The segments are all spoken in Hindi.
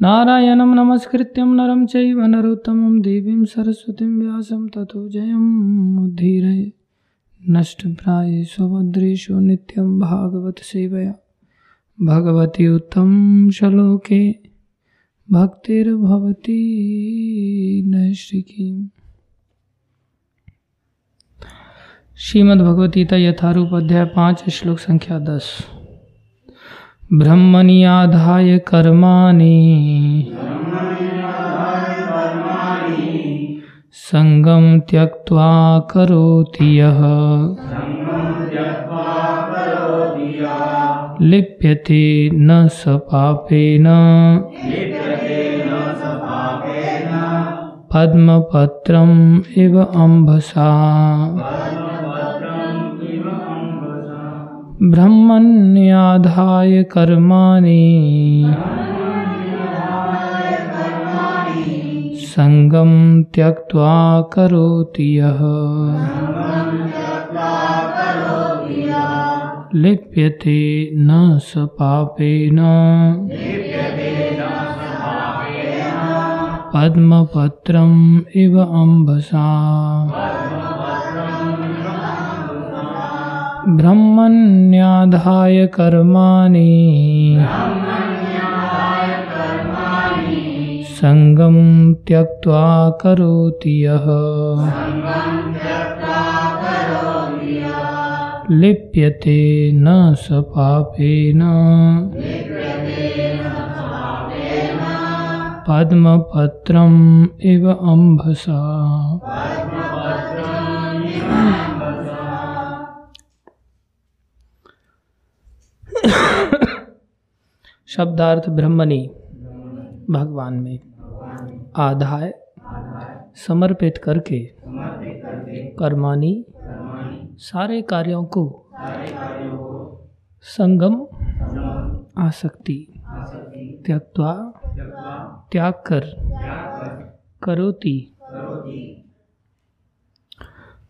नारायणं नमस्कृत्यं नरं चैव नरोत्तमं देवीं सरस्वतीं व्यासं ततो जयमुद्धीरये नष्टप्राये स्वभद्रेषु नित्यं भागवतसेवया भगवति उत्तम श्लोके, भक्तिर्भवती श्रीमद् यथारूप अध्याय पाँच, श्लोक संख्या दस। ब्रह्मणि आधाय कर्माणि। सङ्गं त्यक्त्वा करोति यः। लिप्यते न स पापेन। पद्मपत्रम् इव अम्भसा। ब्रह्मण्याधाय कर्माणि। सङ्गं त्यक्त्वा करोति यः। लिप्यते न स पापेन। पद्मपत्रम् इव अम्भसा ब्रह्मण्याधाय कर्माणि। सङ्गं त्यक्त्वा करोति यः। लिप्यते न स पापेन। पद्मपत्रम् इव अम्भसा। शब्दार्थ ब्रह्मणि, भगवान में आधाय, समर्पित करके कर्मानी सारे कार्यों को संगम आसक्ति त्यक्वा त्याग कर करोति।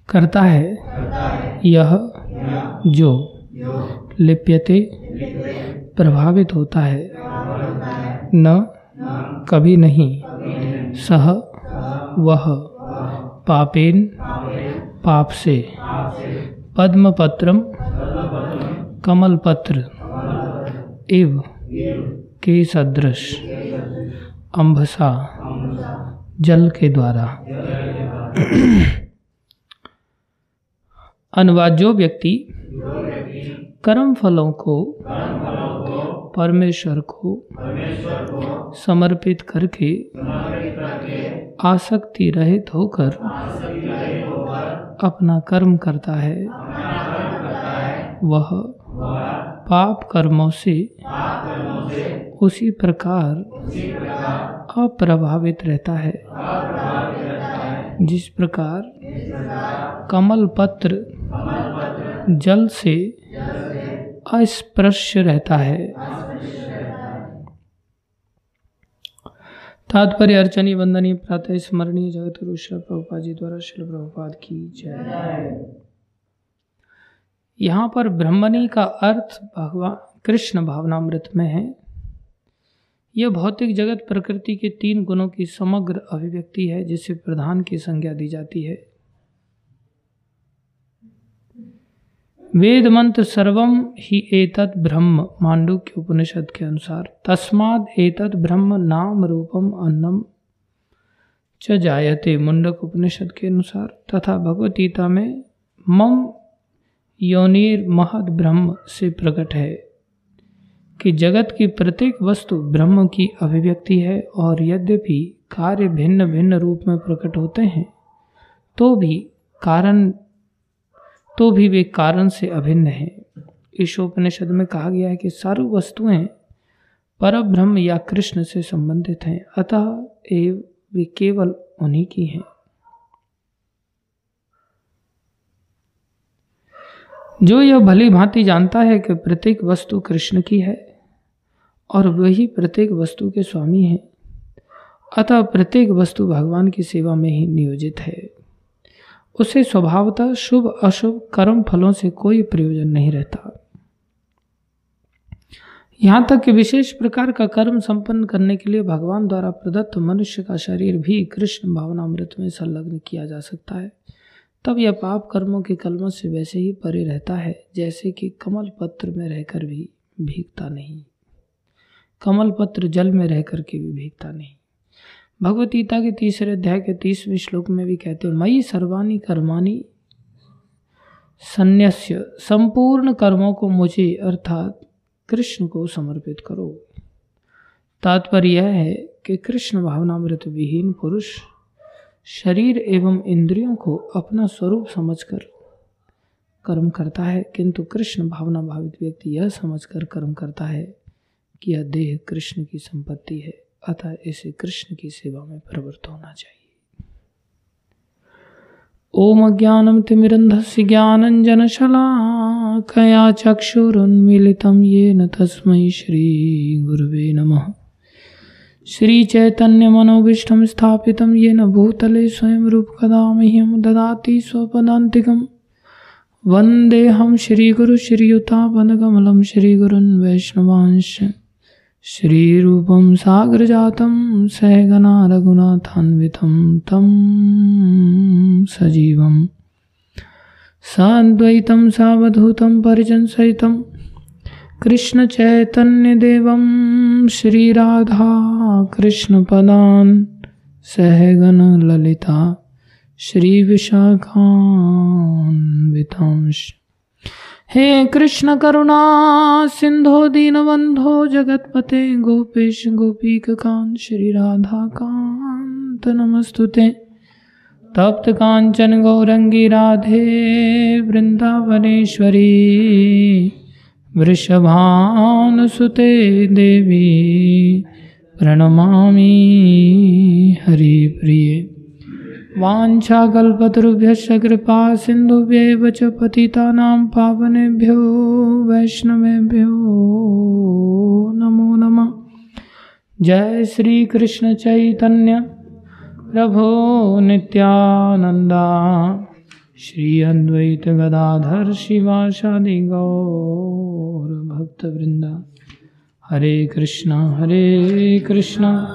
करता है यह जो लिप्यते प्रभावित होता है। न, कभी नहीं। सह, वह, पापेन पाप से पद्म पत्र इव के सदृश अम्भसा जल के द्वारा। अनुवाद, जो व्यक्ति कर्म फलों को परमेश्वर को समर्पित करके आसक्ति रहित होकर अपना कर्म करता है। वह पाप कर्मों से उसी प्रकार अप्रभावित रहता है, जिस प्रकार कमल पत्र जल से अस्पृश्य रहता है। तात्पर्य अर्चनी वंदनीय, प्रातः स्मरणीय जगत गुरु श्री प्रभुपाद जी द्वारा शिल प्रभुपाद की जय। यहाँ पर ब्रह्मणी का अर्थ भगवान, कृष्ण भावनामृत में है। यह भौतिक जगत प्रकृति के तीन गुणों की समग्र अभिव्यक्ति है, जिसे प्रधान की संज्ञा दी जाती है। वेद मंत्र सर्वम ही एतत् ब्रह्म, मांडुक्य उपनिषद के अनुसार। तस्माद एतत् ब्रह्म नाम रूपम अन्नम च जायते मुंडक उपनिषद के अनुसार। तथा भगवदगीता में मम योनिर महद ब्रह्म से प्रकट है कि जगत की प्रत्येक वस्तु ब्रह्म की अभिव्यक्ति है और यद्यपि कार्य भिन्न भिन्न रूप में प्रकट होते हैं तो भी कारण तो भी वे कारण से अभिन्न हैं। ईशोपनिषद में कहा गया है कि सारी वस्तुएँ पर ब्रह्म या कृष्ण से संबंधित हैं, अतः एव वे केवल उन्हीं की हैं। जो यह भली भांति जानता है कि प्रत्येक वस्तु कृष्ण की है और वही प्रत्येक वस्तु के स्वामी हैं, अतः प्रत्येक वस्तु भगवान की सेवा में ही नियोजित है। उसे स्वभावतः शुभ, अशुभ कर्म फलों से कोई प्रयोजन नहीं रहता। यहाँ तक कि विशेष प्रकार का कर्म संपन्न करने के लिए भगवान द्वारा प्रदत्त मनुष्य का शरीर भी कृष्ण भावनामृत में संलग्न किया जा सकता है। तब यह पाप कर्मों के कलमों से वैसे ही परे रहता है, जैसे कि कमल पत्र में रहकर भी भीगता नहीं। कमल पत्र जल में रह करके भी भीगता नहीं। भगवत गीता के तीसरे अध्याय के तीसवें श्लोक में भी कहते हैं मई सर्वानी कर्माणी संन्यास्य संपूर्ण कर्मों को मुझे अर्थात कृष्ण को समर्पित करो। तात्पर्य यह है कि कृष्ण भावनामृत विहीन पुरुष शरीर एवं इंद्रियों को अपना स्वरूप समझकर कर्म करता है, किंतु कृष्ण भावना भावित व्यक्ति यह समझकर कर्म करता है कि यह देह कृष्ण की संपत्ति है। अतः इसे कृष्ण की सेवा में प्रवृत्त होना चाहिए। ओम ज्ञानम तिमिरंधस्य ज्ञानंजनशलाकया चक्षुरुन्मीलितं येन तस्मै श्रीगुरुवे नमः। श्रीचैतन्यमनोभीष्टं स्थापितं येन भूतले स्वयं रूपकदा मह्यं ददाति स्वपदान्तिकं वन्देऽहं श्रीगुरुश्रीयुतापदकमलं श्रीगुरुन् वैष्णवांश श्रीरूपं साग्रजातं सहगना रघुनाथान्वितं तं सजीवं। साद्वैतं सावधूतं परिजनसहितं कृष्णचैतन्यदेवं श्रीराधा कृष्णपदान् सहगणललिता श्रीविशाखान्वितांश हे कृष्ण करुणा सिंधो दीनबंधो जगतपते गोपेश गोपीकांत श्री राधा कांत, नमस्तुते। तप्त कांचन, गौरंगी राधे, वृंदावनेश्वरी, वृषभानुसुते देवी, प्रणमामि हरिप्रिये। वाञ्छाकल्पतरुभ्यश्च कृपा सिन्धुभ्येव च पतितानां पावनेभ्यो, वैष्णवेभ्यो। नमो नमः। जय श्रीकृष्ण चैतन्य प्रभो नित्यानन्दा। श्री अद्वैत गदाधर शिवाशादि गौर भक्तवृंदा हरे कृष्णा हरे कृष्णा।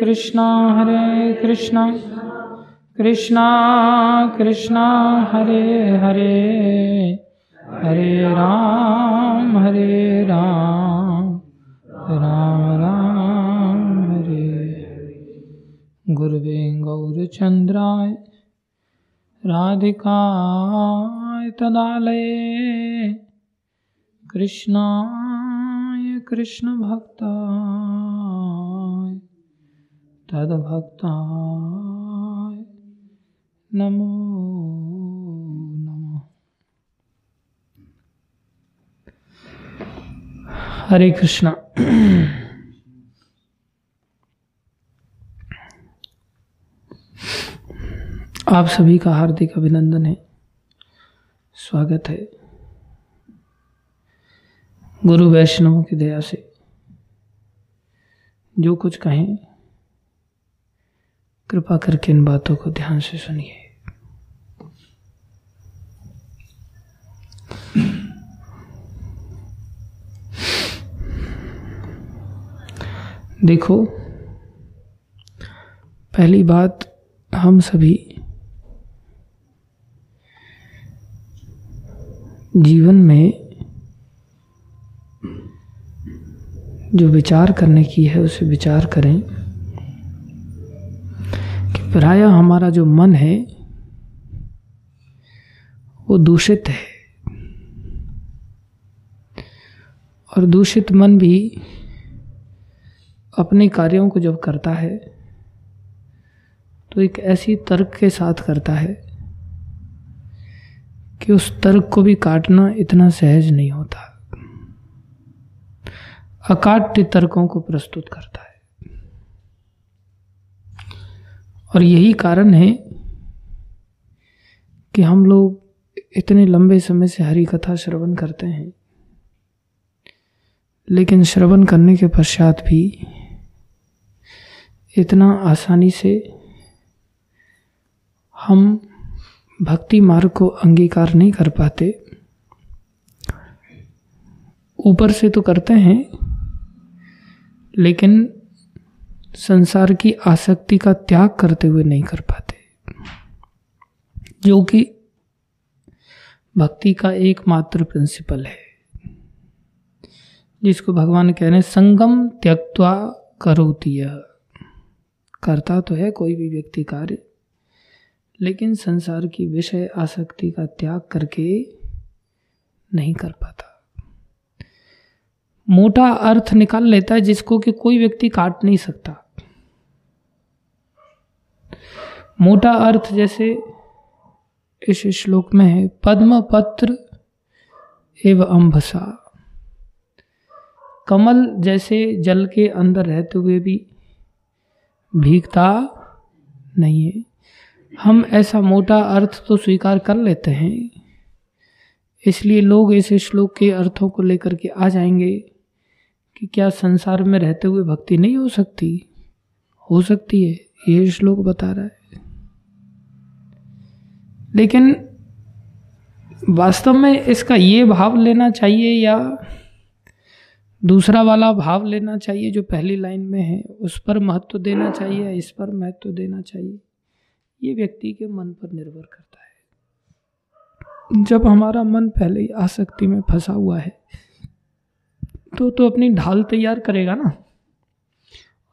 कृष्णा, हरे कृष्णा। कृष्णा कृष्णा, हरे हरे। हरे राम हरे राम। राम राम, हरे। गुरुवे गौरचन्द्राय राधिकाय तदालये। कृष्णाय कृष्णभक्ताय। तद्भक्ताय नमो नमः। हरे कृष्णा। आप सभी का हार्दिक अभिनंदन है। स्वागत है। गुरु वैष्णव की दया से। जो कुछ कहें कृपा करके इन बातों को ध्यान से सुनिए। देखो, पहली बात, हम सभी जीवन में जो विचार करने की है, उसे विचार करें। प्राय हमारा जो मन है, वो दूषित है। और दूषित मन भी अपने कार्यों को जब करता है तो एक ऐसी तर्क के साथ करता है कि उस तर्क को भी काटना इतना सहज नहीं होता। अकाट्य तर्कों को प्रस्तुत करता है। और यही कारण है कि हम लोग इतने लंबे समय से हरी कथा श्रवण करते हैं। लेकिन श्रवण करने के पश्चात भी इतना आसानी से हम भक्ति मार्ग को अंगीकार नहीं कर पाते। ऊपर से तो करते हैं, लेकिन संसार की आसक्ति का त्याग करते हुए नहीं कर पाते। जो कि भक्ति का एकमात्र प्रिंसिपल है। जिसको भगवान कह रहे हैं, संगम त्यक्वा करोती करता तो है कोई भी व्यक्ति कार्य, लेकिन संसार की विषय आसक्ति का त्याग करके नहीं कर पाता। मोटा अर्थ निकाल लेता है जिसको कि कोई व्यक्ति काट नहीं सकता। मोटा अर्थ जैसे इस श्लोक में है पद्म पत्र एवं अम्भसा कमल जैसे जल के अंदर रहते हुए भी भीगता नहीं है। हम ऐसा मोटा अर्थ तो स्वीकार कर लेते हैं। इसलिए लोग इस श्लोक के अर्थों को लेकर के आ जाएँगे कि क्या संसार में रहते हुए भक्ति नहीं हो सकती? हो सकती है। ये श्लोक बता रहा है। लेकिन वास्तव में इसका ये भाव लेना चाहिए या दूसरा वाला भाव लेना चाहिए जो पहली लाइन में है, उस पर महत्व देना चाहिए इस पर महत्व देना चाहिए, ये व्यक्ति के मन पर निर्भर करता है। जब हमारा मन पहले ही आसक्ति में फंसा हुआ है तो तो अपनी ढाल तैयार करेगा ना।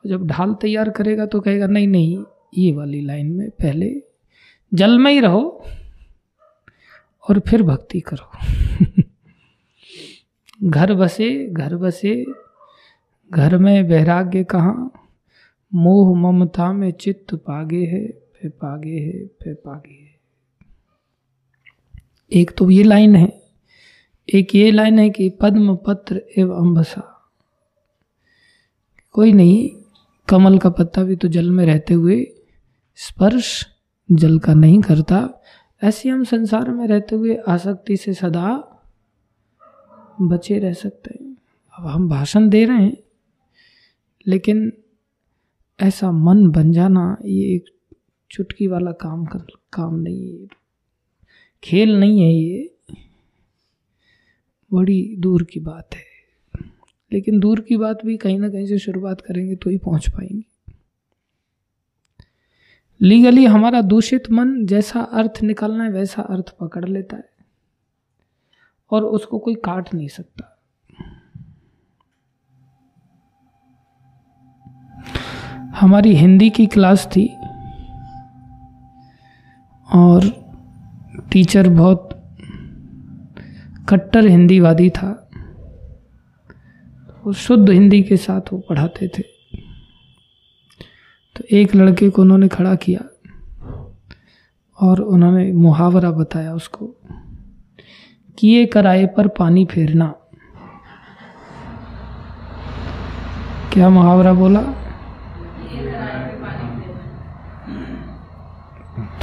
जब ढाल तैयार करेगा तो कहेगा, नहीं नहीं, ये वाली लाइन में पहले जल में ही रहो और फिर भक्ति करो। घर बसे घर बसे, घर में वैराग्य कहाँ? मोह ममता में चित्त पागे है पे पागे है पे पागे है। एक तो ये लाइन है, एक ये लाइन है कि पद्म पत्र एवं अम्बसा कोई नहीं कमल का पत्ता भी तो जल में रहते हुए स्पर्श जल का नहीं करता। ऐसे हम संसार में रहते हुए आसक्ति से सदा बचे रह सकते हैं। अब हम भाषण दे रहे हैं, लेकिन ऐसा मन बन जाना ये एक चुटकी वाला काम कर, काम नहीं है। खेल नहीं है ये। बड़ी दूर की बात है। लेकिन दूर की बात भी कहीं ना कहीं से शुरुआत करेंगे तो ही पहुँच पाएँगे। लीगली हमारा दूषित मन जैसा अर्थ निकालना है, वैसा अर्थ पकड़ लेता है। और उसको कोई काट नहीं सकता। हमारी हिंदी की क्लास थी और टीचर बहुत कट्टर हिंदीवादी था। वो शुद्ध हिंदी के साथ वो पढ़ाते थे। तो एक लड़के को उन्होंने खड़ा किया और उन्होंने मुहावरा बताया उसको किए कराए पर पानी फेरना। क्या मुहावरा बोला?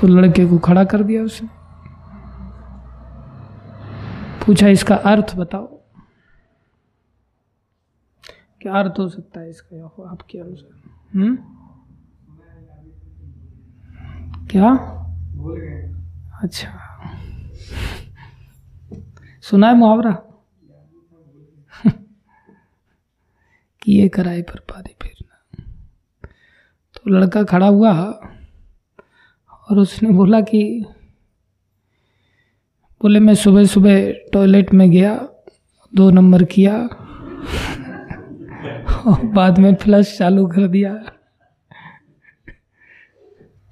तो लड़के को खड़ा कर दिया उसने। पूछा, इसका अर्थ बताओ। क्या अर्थ हो सकता है इसका आपके अनुसार। हम्म? क्या? अच्छा। सुना है मुहावरा? कि ये कराए पर पानी फेरना। तो लड़का खड़ा हुआ और उसने बोला कि, बोले, मैं सुबह सुबह टॉयलेट में गया, दो नंबर किया। बाद में फ्लश चालू कर दिया।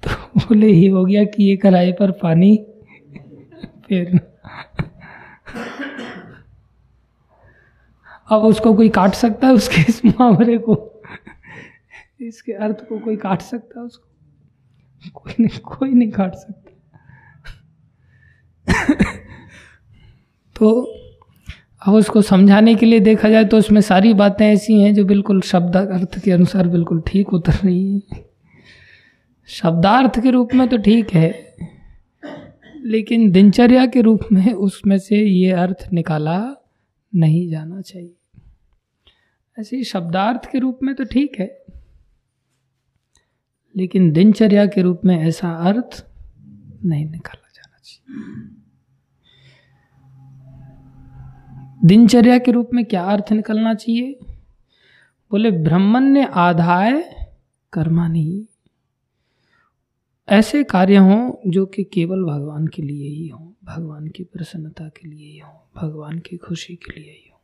तो बोले, ये हो गया कि ये कढ़ाई पर पानी, फिर अब उसको कोई काट सकता है उसके इस मुहावरे को? इसके अर्थ को कोई काट सकता है उसको? कोई नहीं कोई नहीं काट सकता। तो अब उसको समझाने के लिए देखा जाए तो उसमें सारी बातें ऐसी हैं जो बिल्कुल शब्द अर्थ के अनुसार बिल्कुल ठीक उतर रही हैं। शब्दार्थ के रूप में तो ठीक है, लेकिन दिनचर्या के रूप में उसमें से ये अर्थ निकाला नहीं जाना चाहिए। ऐसे ही शब्दार्थ के रूप में तो ठीक है, लेकिन दिनचर्या के रूप में ऐसा अर्थ नहीं निकाला जाना चाहिए। दिनचर्या के रूप में क्या अर्थ निकलना चाहिए? बोले ब्रह्मण्य आधाय कर्मा नहीं। ऐसे कार्य हों जो कि केवल भगवान के लिए ही हों, भगवान की प्रसन्नता के लिए ही हों, भगवान की खुशी के लिए ही हों।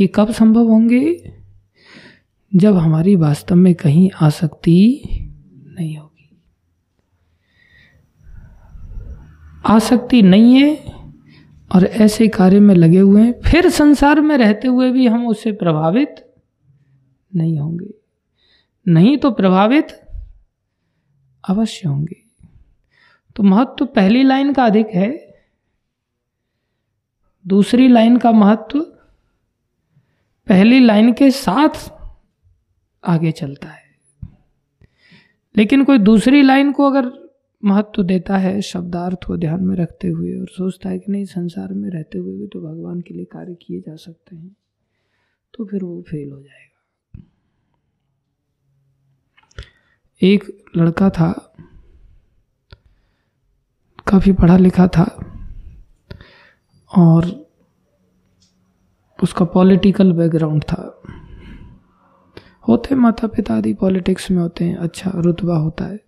ये कब संभव होंगे? जब हमारी वास्तव में कहीं आसक्ति नहीं होगी। आसक्ति नहीं है और ऐसे कार्य में लगे हुए हैं, फिर संसार में रहते हुए भी हम उससे प्रभावित नहीं होंगे। नहीं तो प्रभावित अवश्य होंगे। तो महत्व तो पहली लाइन का अधिक है, दूसरी लाइन का महत्व पहली लाइन के साथ आगे चलता है। लेकिन कोई दूसरी लाइन को अगर महत्व देता है शब्दार्थ को ध्यान में रखते हुए और सोचता है कि नहीं, संसार में रहते हुए भी तो भगवान के लिए कार्य किए जा सकते हैं। तो फिर वो फेल हो जाएगा। एक लड़का था, काफ़ी पढ़ा लिखा था और उसका पॉलिटिकल बैकग्राउंड था। होते माता पिता आदि पॉलिटिक्स में होते हैं अच्छा रुतबा होता है।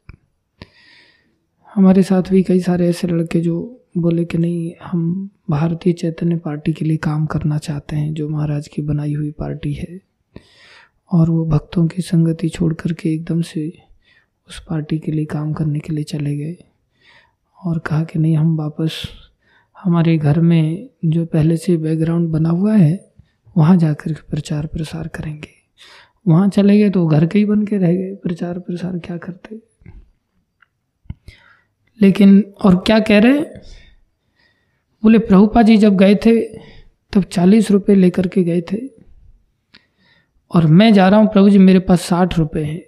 हमारे साथ भी कई सारे ऐसे लड़के जो बोले कि नहीं, हम भारतीय चैतन्य पार्टी के लिए काम करना चाहते हैं, जो महाराज की बनाई हुई पार्टी है। और वो भक्तों की संगति छोड़ करके एकदम से उस पार्टी के लिए काम करने के लिए चले गए और कहा कि नहीं, हम वापस हमारे घर में जो पहले से बैकग्राउंड बना हुआ है, वहाँ जाकर के प्रचार प्रसार करेंगे। वहाँ चले गए तो घर के ही बन के रह गए प्रचार प्रसार क्या करते? लेकिन, और क्या कह रहे? बोले, प्रभुपा जी जब गए थे, तब चालीस रुपये लेकर के गए थे। और मैं जा रहा हूँ, प्रभु जी, मेरे पास साठ रुपये हैं।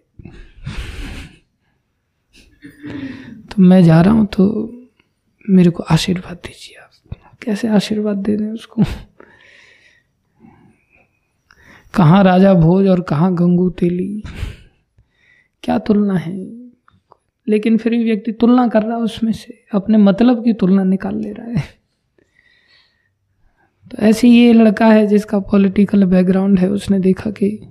तो मैं जा रहा हूँ तो मेरे को आशीर्वाद दीजिए आप। कैसे आशीर्वाद दे हैं उसको? कहाँ राजा भोज और कहाँ गंगू तेली? क्या तुलना है? लेकिन फिर भी व्यक्ति तुलना कर रहा है, उसमें से अपने मतलब की तुलना निकाल ले रहा है। तो ऐसे ये लड़का है जिसका पॉलिटिकल बैकग्राउंड है, उसने देखा कि,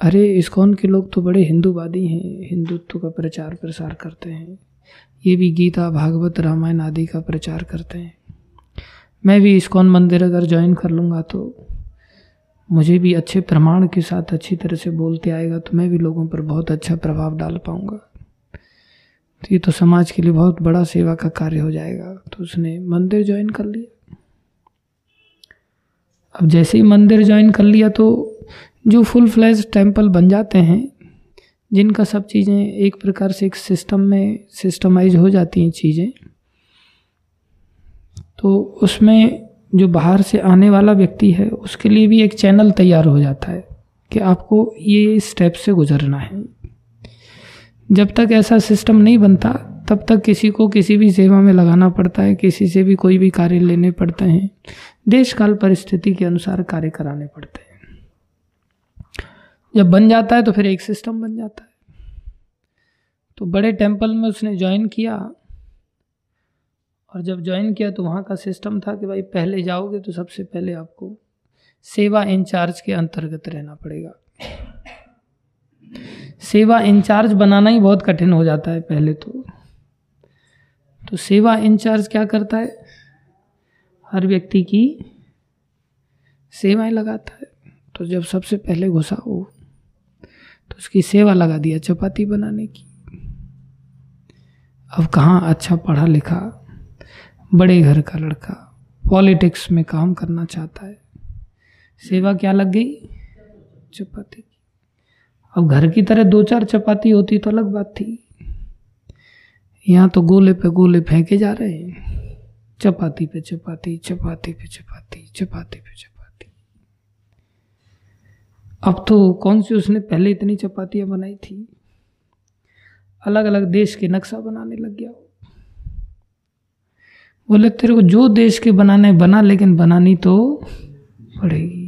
अरे, इस्कॉन के लोग तो बड़े हिंदूवादी हैं, हिंदुत्व का प्रचार प्रसार करते हैं। ये भी गीता, भागवत, रामायण आदि का प्रचार करते हैं। मैं भी इस्कॉन मंदिर अगर ज्वाइन कर लूँगा तो मुझे भी अच्छे प्रमाण के साथ अच्छी तरह से बोलते आएगा तो मैं भी लोगों पर बहुत अच्छा प्रभाव डाल पाऊँगा। तो ये तो समाज के लिए बहुत बड़ा सेवा का कार्य हो जाएगा। तो उसने मंदिर ज्वाइन कर लिया। अब जैसे ही मंदिर ज्वाइन कर लिया तो जो फुल फ्लैज टेंपल बन जाते हैं, जिनका सब चीज़ें एक प्रकार से एक सिस्टम में सिस्टमाइज हो जाती हैं चीज़ें तो उसमें जो बाहर से आने वाला व्यक्ति है, उसके लिए भी एक चैनल तैयार हो जाता है कि आपको ये स्टेप से गुजरना है। जब तक ऐसा सिस्टम नहीं बनता, तब तक किसी को किसी भी सेवा में लगाना पड़ता है, किसी से भी कोई भी कार्य लेने पड़ते हैं। देश काल परिस्थिति के अनुसार कार्य कराने पड़ते हैं। जब बन जाता है तो फिर एक सिस्टम बन जाता है। तो बड़े टेंपल में उसने ज्वाइन किया और जब ज्वाइन किया तो वहाँ का सिस्टम था कि भाई पहले जाओगे तो सबसे पहले आपको सेवा इंचार्ज के अंतर्गत रहना पड़ेगा। सेवा इंचार्ज बनाना ही बहुत कठिन हो जाता है पहले तो। तो सेवा इंचार्ज क्या करता है? हर व्यक्ति की सेवाएँ लगाता है। तो जब सबसे पहले घुसा वो तो उसकी सेवा लगा दिया चपाती बनाने की। अब कहाँ अच्छा पढ़ा लिखा, बड़े घर का लड़का, पॉलिटिक्स में काम करना चाहता है। सेवा क्या लग गई? चपाती। अब घर की तरह दो चार चपाती होती तो अलग बात थी। यहाँ तो गोले पे गोले फेंके जा रहे हैं। चपाती पे चपाती चपाती पे चपाती चपाती पे चपाती। अब तो कौन सी उसने पहले इतनी चपातियाँ बनाई थी? अलग अलग देश के नक्शा बनाने लग गया बोले, तेरे को जो देश के बनाने बना, लेकिन बनानी तो पड़ेगी।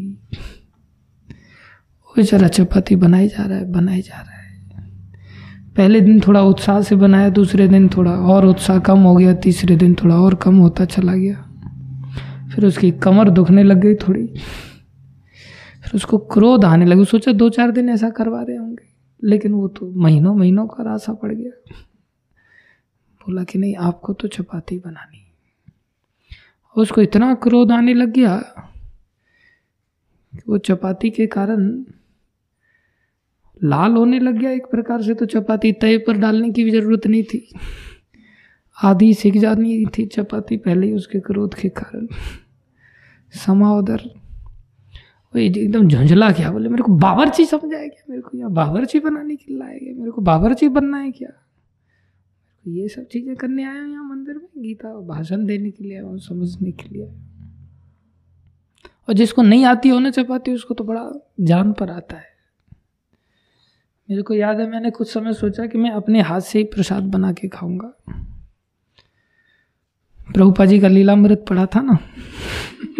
बेचारा चपाती बनाई जा रहा है बनाई जा रहा। है पहले दिन थोड़ा उत्साह से बनाया, दूसरे दिन थोड़ा और उत्साह कम हो गया, तीसरे दिन थोड़ा और कम होता चला गया। फिर उसकी कमर दुखने लग गई थोड़ी। फिर उसको क्रोध आने लगे। सोचा दो चार दिन ऐसा करवा रहे होंगे, लेकिन वो तो महीनों महीनों का रासा पड़ गया। बोला कि नहीं, आपको तो चपाती बनानी उसको इतना क्रोध आने लग गया कि वो चपाती के कारण लाल होने लग गया एक प्रकार से तो चपाती तय पर डालने की भी ज़रूरत नहीं थी। आधी सीख जानी थी चपाती पहले ही उसके क्रोध के कारण। समा उधर वो एकदम झुंझला क्या बोले? मेरे को बावरची समझाया क्या? मेरे को यहाँ बावरची बनाने के लिए लाया गया। मेरे को बावरची बनना है क्या? ये सब चीज़ें करने आया हूँ यहाँ मंदिर में, गीता भाषण देने के लिए और समझने के लिए और जिसको नहीं आती होना चपाती, उसको तो बड़ा जान पर आता है। मेरे को याद है, मैंने कुछ समय सोचा कि मैं अपने हाथ से ही प्रसाद बना के खाऊँगा। प्रभुपा जी का लीलामृत पड़ा था ना?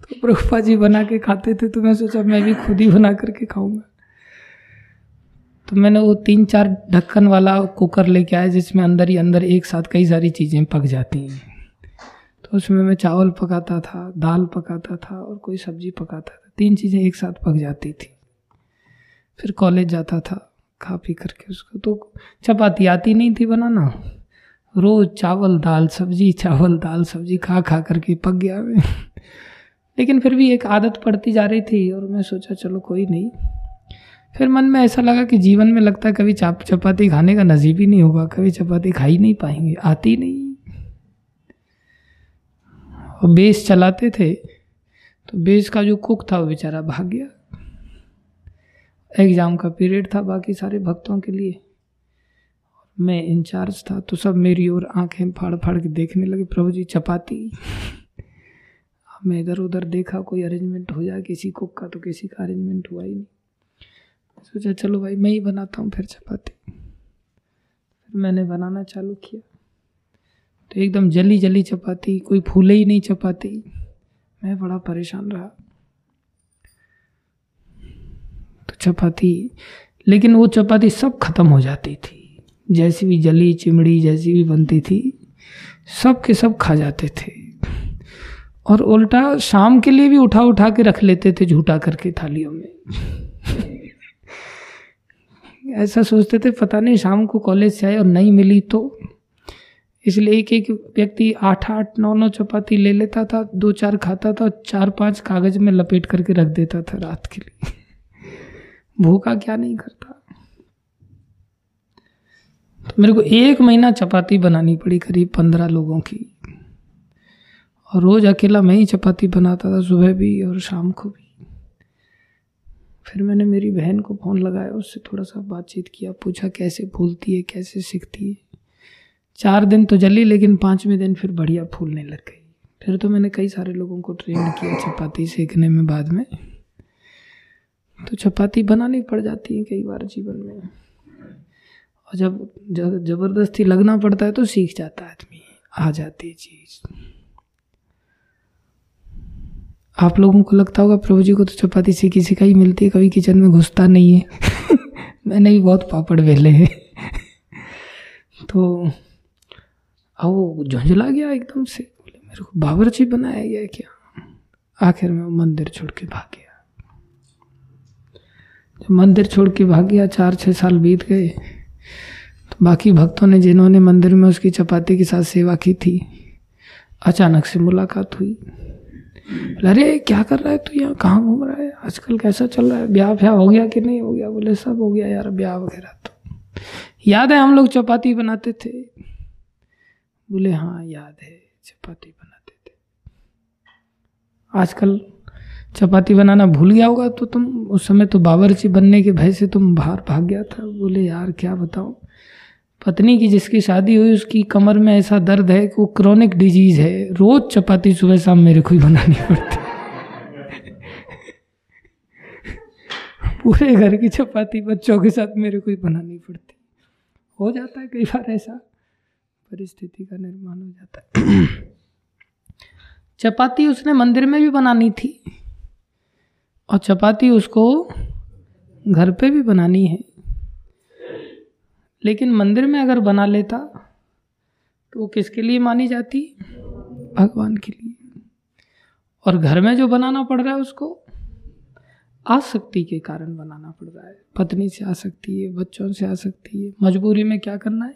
तो प्रभुपा जी बना के खाते थे तो मैं सोचा मैं भी खुद ही बना करके खाऊँगा। तो मैंने वो तीन चार ढक्कन वाला कुकर लेके आया, जिसमें अंदर ही अंदर एक साथ कई सारी चीज़ें पक जाती हैं। तो उसमें मैं चावल पकाता था, दाल पकाता था और कोई सब्ज़ी पकाता था। तीन चीज़ें एक साथ पक जाती थी। फिर कॉलेज जाता था, खा पी करके उसको। तो चपाती आती नहीं थी बनाना। रोज चावल, दाल, सब्ज़ी, चावल, दाल, सब्ज़ी खा खा करके पक गया मैं। लेकिन फिर भी एक आदत पड़ती जा रही थी और मैं सोचा, चलो कोई नहीं। फिर मन में ऐसा लगा कि जीवन में लगता है कभी चाप, चपाती खाने का नसीब ही नहीं होगा, कभी चपाती खा ही नहीं पाएँगे, आती नहीं। और बेस चलाते थे तो बेस का जो कुक था वो बेचारा भाग गया। एग्ज़ाम का पीरियड था बाकी सारे भक्तों के लिए। मैं इंचार्ज था तो सब मेरी ओर आँखें फाड़ फाड़ के देखने लगे, प्रभु जी चपाती। मैं इधर उधर देखा, कोई अरेंजमेंट हो जाए किसी कुक का तो किसी का अरेंजमेंट हुआ ही नहीं। सोचा, चलो भाई, मैं ही बनाता हूँ फिर चपाती। फिर मैंने बनाना चालू किया। तो एकदम जली जली चपाती, कोई फूले ही नहीं चपाती। मैं बड़ा परेशान रहा। चपाती लेकिन वो चपाती सब खत्म हो जाती थी। जैसी भी जली, चिमड़ी जैसी भी बनती थी, सब के सब खा जाते थे। और उल्टा शाम के लिए भी उठा उठा के रख लेते थे झूठा करके थालियों में। ऐसा सोचते थे, पता नहीं शाम को कॉलेज से आए और नहीं मिली तो। इसलिए एक एक व्यक्ति आठ आठ नौ नौ चपाती ले लेता था, दो चार खाता था और चार पाँच कागज़ में लपेट करके रख देता था रात के लिए। भूखा क्या नहीं करता? तो मेरे को एक महीना चपाती बनानी पड़ी करीब पंद्रह लोगों की। और रोज अकेला मैं ही चपाती बनाता था, सुबह भी और शाम को भी। फिर मैंने मेरी बहन को फ़ोन लगाया, उससे थोड़ा सा बातचीत किया पूछा कैसे फूलती है, कैसे सीखती है। चार दिन तो जली, लेकिन पाँचवें दिन फिर बढ़िया फूलने लग गई। फिर तो मैंने कई सारे लोगों को ट्रेन किया चपाती सीखने में बाद में। तो चपाती बनानी पड़ जाती है कई बार जीवन में। और जब ज़बरदस्ती लगना पड़ता है तो सीख जाता है आदमी, आ जाती है चीज़। आप लोगों को लगता होगा, प्रभु जी को तो चपाती सीखी सिखाई मिलती है, कभी किचन में घुसता नहीं है। मैंने भी बहुत पापड़ वेले हैं। तो अब वो झुंझला गया एकदम से। बोले, मेरे को बावरची बनाया गया क्या? आखिर में वो मंदिर छोड़ के भाग। गया जब मंदिर छोड़ के भाग गया चार छः साल बीत गए। तो बाकी भक्तों ने, जिन्होंने मंदिर में उसकी चपाती के साथ सेवा की थी, अचानक से मुलाकात हुई। अरे, क्या कर रहा है तू यहाँ? कहाँ घूम रहा है? आजकल कैसा चल रहा है? ब्याह ब्याह हो गया कि नहीं हो गया? बोले, सब हो गया यार, ब्याह वगैरह तो। याद है, हम लोग चपाती बनाते थे। बोले हाँ याद है, चपाती बनाते थे। आजकल चपाती बनाना भूल गया होगा तो तुम उस समय तो बावर्ची बनने के भय से तुम बाहर भाग गया था। बोले, यार, क्या बताओ पत्नी की जिसकी शादी हुई, उसकी कमर में ऐसा दर्द है कि वो क्रॉनिक डिज़ीज़ है। रोज चपाती सुबह शाम मेरे को ही बनानी पड़ती पूरे घर की चपाती बच्चों के साथ मेरे को ही बनानी पड़ती हो जाता है कई बार ऐसा। परिस्थिति का निर्माण हो जाता है। चपाती उसने मंदिर में भी बनानी थी। और चपाती उसको घर पे भी बनानी है। लेकिन मंदिर में अगर बना लेता तो वो किसके लिए मानी जाती? भगवान के लिए। और घर में जो बनाना पड़ रहा है उसको, आसक्ति के कारण बनाना पड़ रहा है। पत्नी से आ सकती है, बच्चों से आ सकती है। मजबूरी में क्या करना है?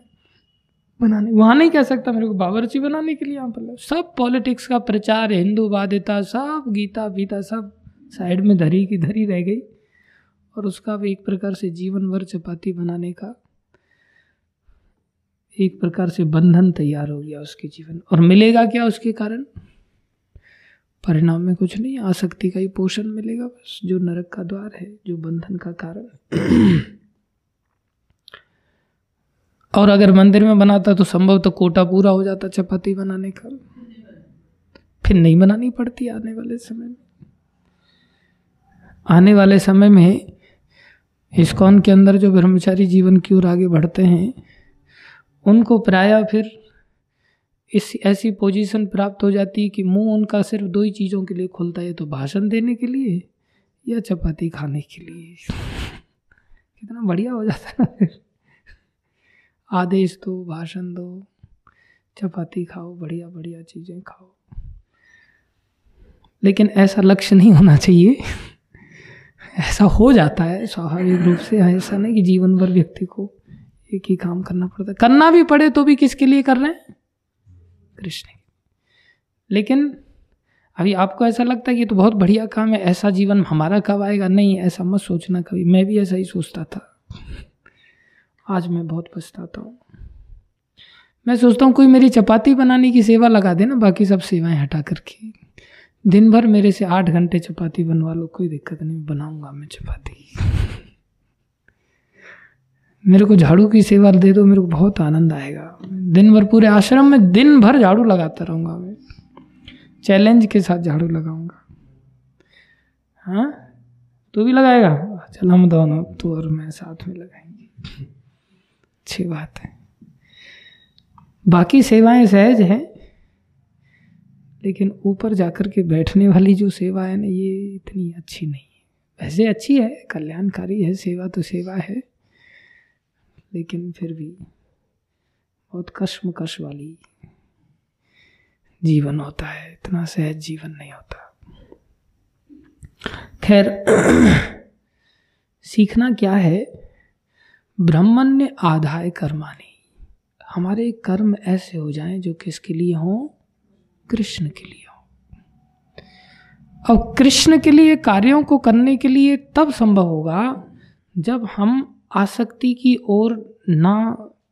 बनाने। वहाँ नहीं कह सकता मेरे को, बावरची बनाने के लिए यहाँ पर सब पॉलिटिक्स का प्रचार हिंदूवादिता सब गीता बीता सब साइड में धरी की धरी रह गई और उसका भी एक प्रकार से जीवन भर चपाती बनाने का एक प्रकार से बंधन तैयार हो गया उसके जीवन। और मिलेगा क्या उसके कारण? परिणाम में कुछ नहीं, आसक्ति का ही पोषण मिलेगा बस, जो नरक का द्वार है, जो बंधन का कारण। और अगर मंदिर में बनाता तो संभव तो कोटा पूरा हो जाता चपाती बनाने का। फिर नहीं बनानी पड़ती आने वाले समय में। आने वाले समय में इस्कॉन के अंदर जो ब्रह्मचारी जीवन की ओर आगे बढ़ते हैं, उनको प्राय फिर इस ऐसी पोजीशन प्राप्त हो जाती है कि मुँह उनका सिर्फ़ दो ही चीज़ों के लिए खुलता है तो भाषण देने के लिए या चपाती खाने के लिए। कितना बढ़िया हो जाता है ना फिर। आदेश दो, भाषण दो, चपाती खाओ, बढ़िया बढ़िया चीज़ें खाओ। लेकिन ऐसा लक्ष्य नहीं होना चाहिए। ऐसा हो जाता है स्वाभाविक रूप से ऐसा नहीं कि जीवन भर व्यक्ति को एक ही काम करना पड़ता है। करना भी पड़े तो भी किसके लिए कर रहे हैं? कृष्ण लेकिन अभी आपको ऐसा लगता है कि तो बहुत बढ़िया काम है, ऐसा जीवन हमारा कब आएगा? नहीं, ऐसा मत सोचना कभी। मैं भी ऐसा ही सोचता था। आज मैं बहुत पछताता हूँ। मैं सोचता हूँ कोई मेरी चपाती बनाने की सेवा लगा दे ना, बाकी सब सेवाएँ हटा करके। दिन भर मेरे से आठ घंटे चपाती बनवा लो, कोई दिक्कत नहीं, बनाऊँगा मैं चपाती। मेरे को झाड़ू की सेवा दे दो, मेरे को बहुत आनंद आएगा। दिन भर पूरे आश्रम में दिन भर झाड़ू लगाता रहूँगा मैं। चैलेंज के साथ झाड़ू लगाऊँगा। हाँ? तू भी लगाएगा? चल हम दोनों, तू और मैं साथ में लगाएँगे। अच्छी बात है। बाकी सेवाएँ सहज हैं। लेकिन ऊपर जाकर के बैठने वाली जो सेवा है ना, ये इतनी अच्छी नहीं है। वैसे अच्छी है, कल्याणकारी है, सेवा तो सेवा है, लेकिन फिर भी बहुत कश्मकश वाली जीवन होता है, इतना सहज जीवन नहीं होता। खैर, सीखना क्या है? ब्रह्मण्य आधाय कर्मानी हमारे कर्म ऐसे हो जाएँ जो किसके लिए हों? कृष्ण के लिए अब कृष्ण के लिए कार्यों को करने के लिए तब संभव होगा जब हम आसक्ति की ओर ना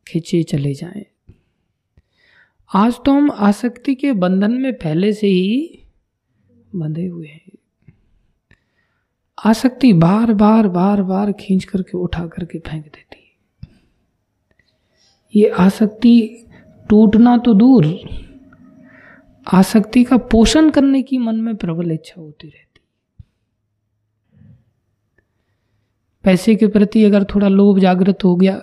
खींचे चले जाएँ। आज तो हम आसक्ति के बंधन में पहले से ही बंधे हुए हैं। आसक्ति बार बार बार बार खींच करके उठा करके फेंक देती है। ये आसक्ति टूटना तो दूर आसक्ति का पोषण करने की मन में प्रबल इच्छा होती रहती पैसे के प्रति अगर थोड़ा लोभ जागृत हो गया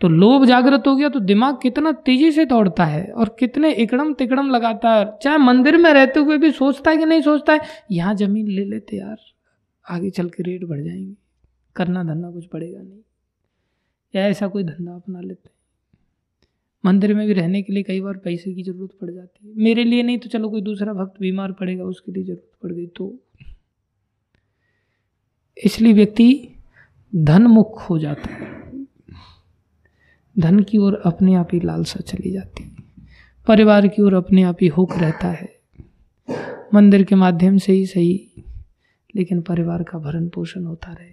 तो लोभ जागृत हो गया तो दिमाग कितना तेज़ी से दौड़ता है और कितने इकड़म तिकड़म लगाता है चाहे मंदिर में रहते हुए भी सोचता है कि नहीं सोचता है, यहाँ ज़मीन ले लेते यार, आगे चल के रेट बढ़ जाएँगे, करना धंधा कुछ पड़ेगा नहीं। या ऐसा कोई धंधा अपना लेते मंदिर में भी रहने के लिए कई बार पैसे की ज़रूरत पड़ जाती है। मेरे लिए नहीं तो चलो कोई दूसरा भक्त बीमार पड़ेगा, उसके लिए ज़रूरत पड़ गई तो। इसलिए व्यक्ति धन मुख हो जाता है। धन की ओर अपने आप ही लालसा चली जाती है। परिवार की ओर अपने आप ही हुक रहता है। मंदिर के माध्यम से ही सही, लेकिन परिवार का भरण पोषण होता रहे।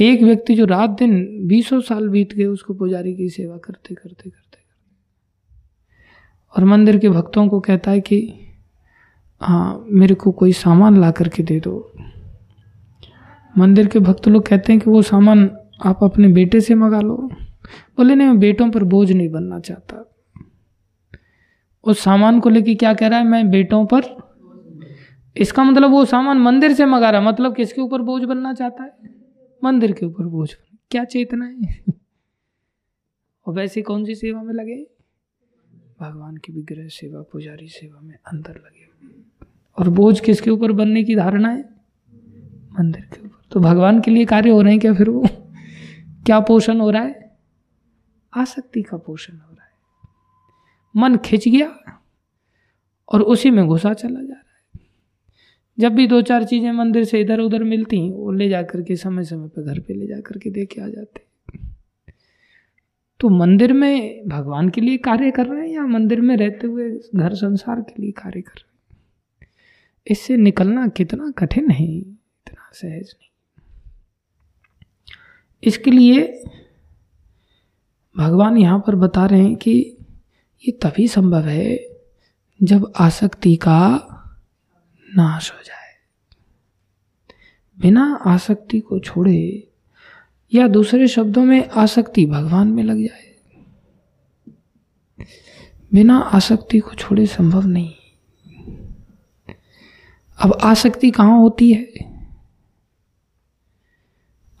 एक व्यक्ति जो रात दिन बीसों साल बीत गए उसको पुजारी की सेवा करते करते करते और मंदिर के भक्तों को कहता है कि हाँ मेरे को कोई सामान ला करके दे दो। मंदिर के भक्त लोग कहते हैं कि वो सामान आप अपने बेटे से मंगा लो। बोले, नहीं, मैं बेटों पर बोझ नहीं बनना चाहता। उस सामान को लेके क्या कह रहा है, मैं बेटों पर, इसका मतलब वो सामान मंदिर से मंगा रहा मतलब किसके ऊपर बोझ बनना चाहता है? मंदिर के ऊपर बोझ क्या चेतना है? और वैसे कौन सी सेवा में लगे? भगवान की विग्रह सेवा, पुजारी सेवा में अंदर लगे। और बोझ किसके ऊपर बनने की धारणा है? मंदिर के ऊपर। तो भगवान के लिए कार्य हो रहे हैं क्या फिर वो? क्या पोषण हो रहा है? आसक्ति का पोषण हो रहा है। मन खिंच गया और उसी में घुसा चला जा जब भी दो चार चीज़ें मंदिर से इधर उधर मिलती वो ले जा करके समय समय पर घर पे ले जा करके दे के आ जाते तो मंदिर में भगवान के लिए कार्य कर रहे हैं या मंदिर में रहते हुए घर संसार के लिए कार्य कर रहे हैं? इससे निकलना कितना कठिन है, इतना सहज नहीं। इसके लिए भगवान यहाँ पर बता रहे हैं कि ये तभी संभव है जब आसक्ति का नाश हो जाए। बिना आसक्ति को छोड़े या दूसरे शब्दों में आसक्ति भगवान में लग जाए। बिना आसक्ति को छोड़े संभव नहीं। अब आसक्ति कहाँ होती है?